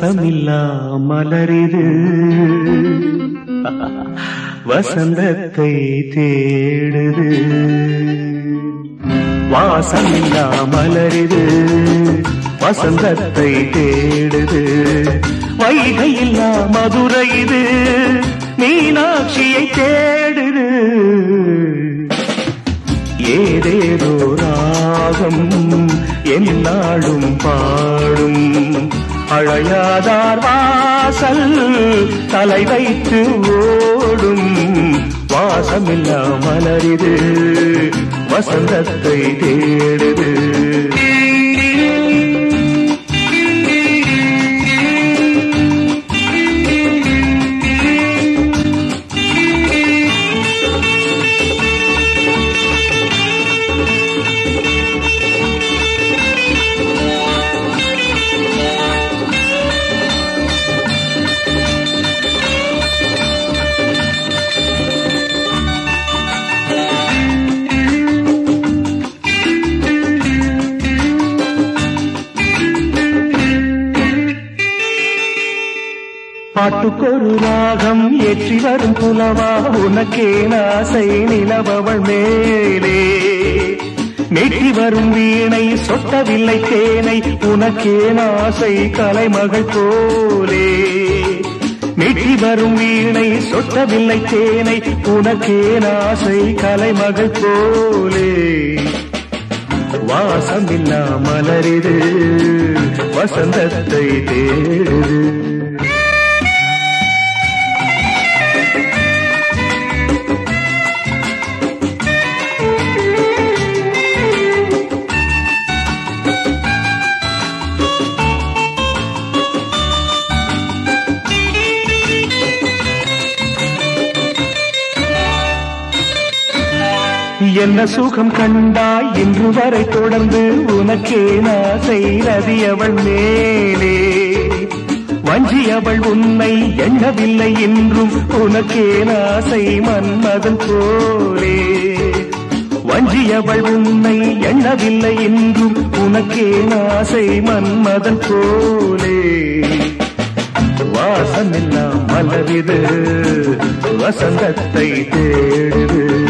வசமில்லா மலரிது வசந்தத்தை தேடுது. வாசமில்லா மலரிது வசந்தத்தை தேடுது. வைகையில்லா மதுரை இது மீனாட்சியை தேடுது. ஏதேதோ ராகம் என்னாடும் பாடும். அழையாதார் வாசல் தலை வைத்து ஓடும் வாசமில்லா மலரிது வசந்தத்தை தேடுது. பாட்டுக்கொரு ராகம் ஏற்றி வரும் புலவா உனக்கே நாசை நிலவவள் மேலே. நெற்றி வரும் வீணை சொட்டவில்லை தேனை உனக்கே நாசை கலைமகள் போலே. நெற்றி வரும் வீணை சொட்டவில்லை தேனை உனக்கே நாசை கலைமகள் போலே. வாசமில்லா மலரிது வசந்தத்தை தேடுது என்ன சுகம் கண்டாய் இன்று வரை தொடர்ந்து உனக்கே நாசை ரதி அவள் மேலே? வஞ்சி அவள் உன்னை எண்ணவில்லை என்றும் உனக்கே நாசை மன்மதன் போலே. வஞ்சி அவள் உன்னை எண்ணவில்லை என்றும் உனக்கே நாசை மன்மதன் போலே. வாசமெல்லாம் மலரிது வசந்தத்தை தேடுது.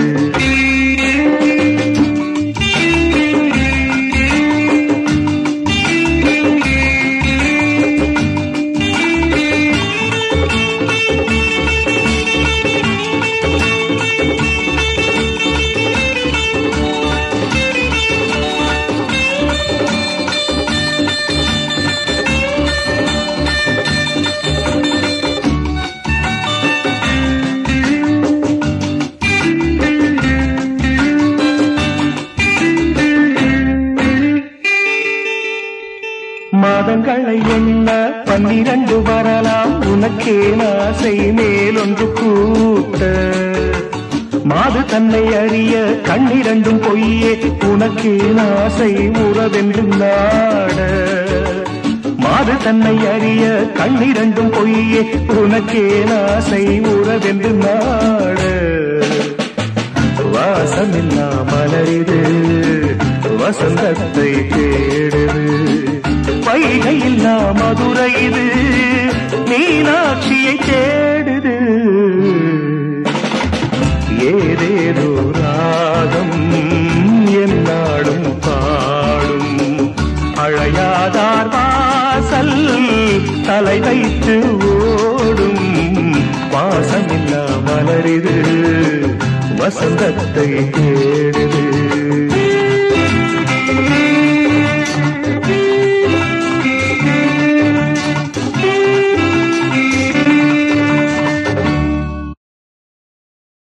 மாதங்களை எண்ண பன்னிரண்டு வரலாம். உனக்கே ஆசை மேலொன்று கூட்ட. மாது தன்னை அறிய கண்ணிரண்டும் பொய்யே உனக்கே ஆசை உறவென்று நாட. மாது தன்னை அறிய கண்ணிரண்டும் பொய்யே உனக்கே ஆசை உறவென்று நாட. வாசமில்லா மலரிது வசந்தத்தை தேடுது மீனாட்சியை தேடுது. ஏதேதோ ராகம் என்னாடும் பாடும். அழையாதார் வாசல் தலை வைத்து ஓடும். வாசமில்லா மலரிது வசந்தத்தை தேடுது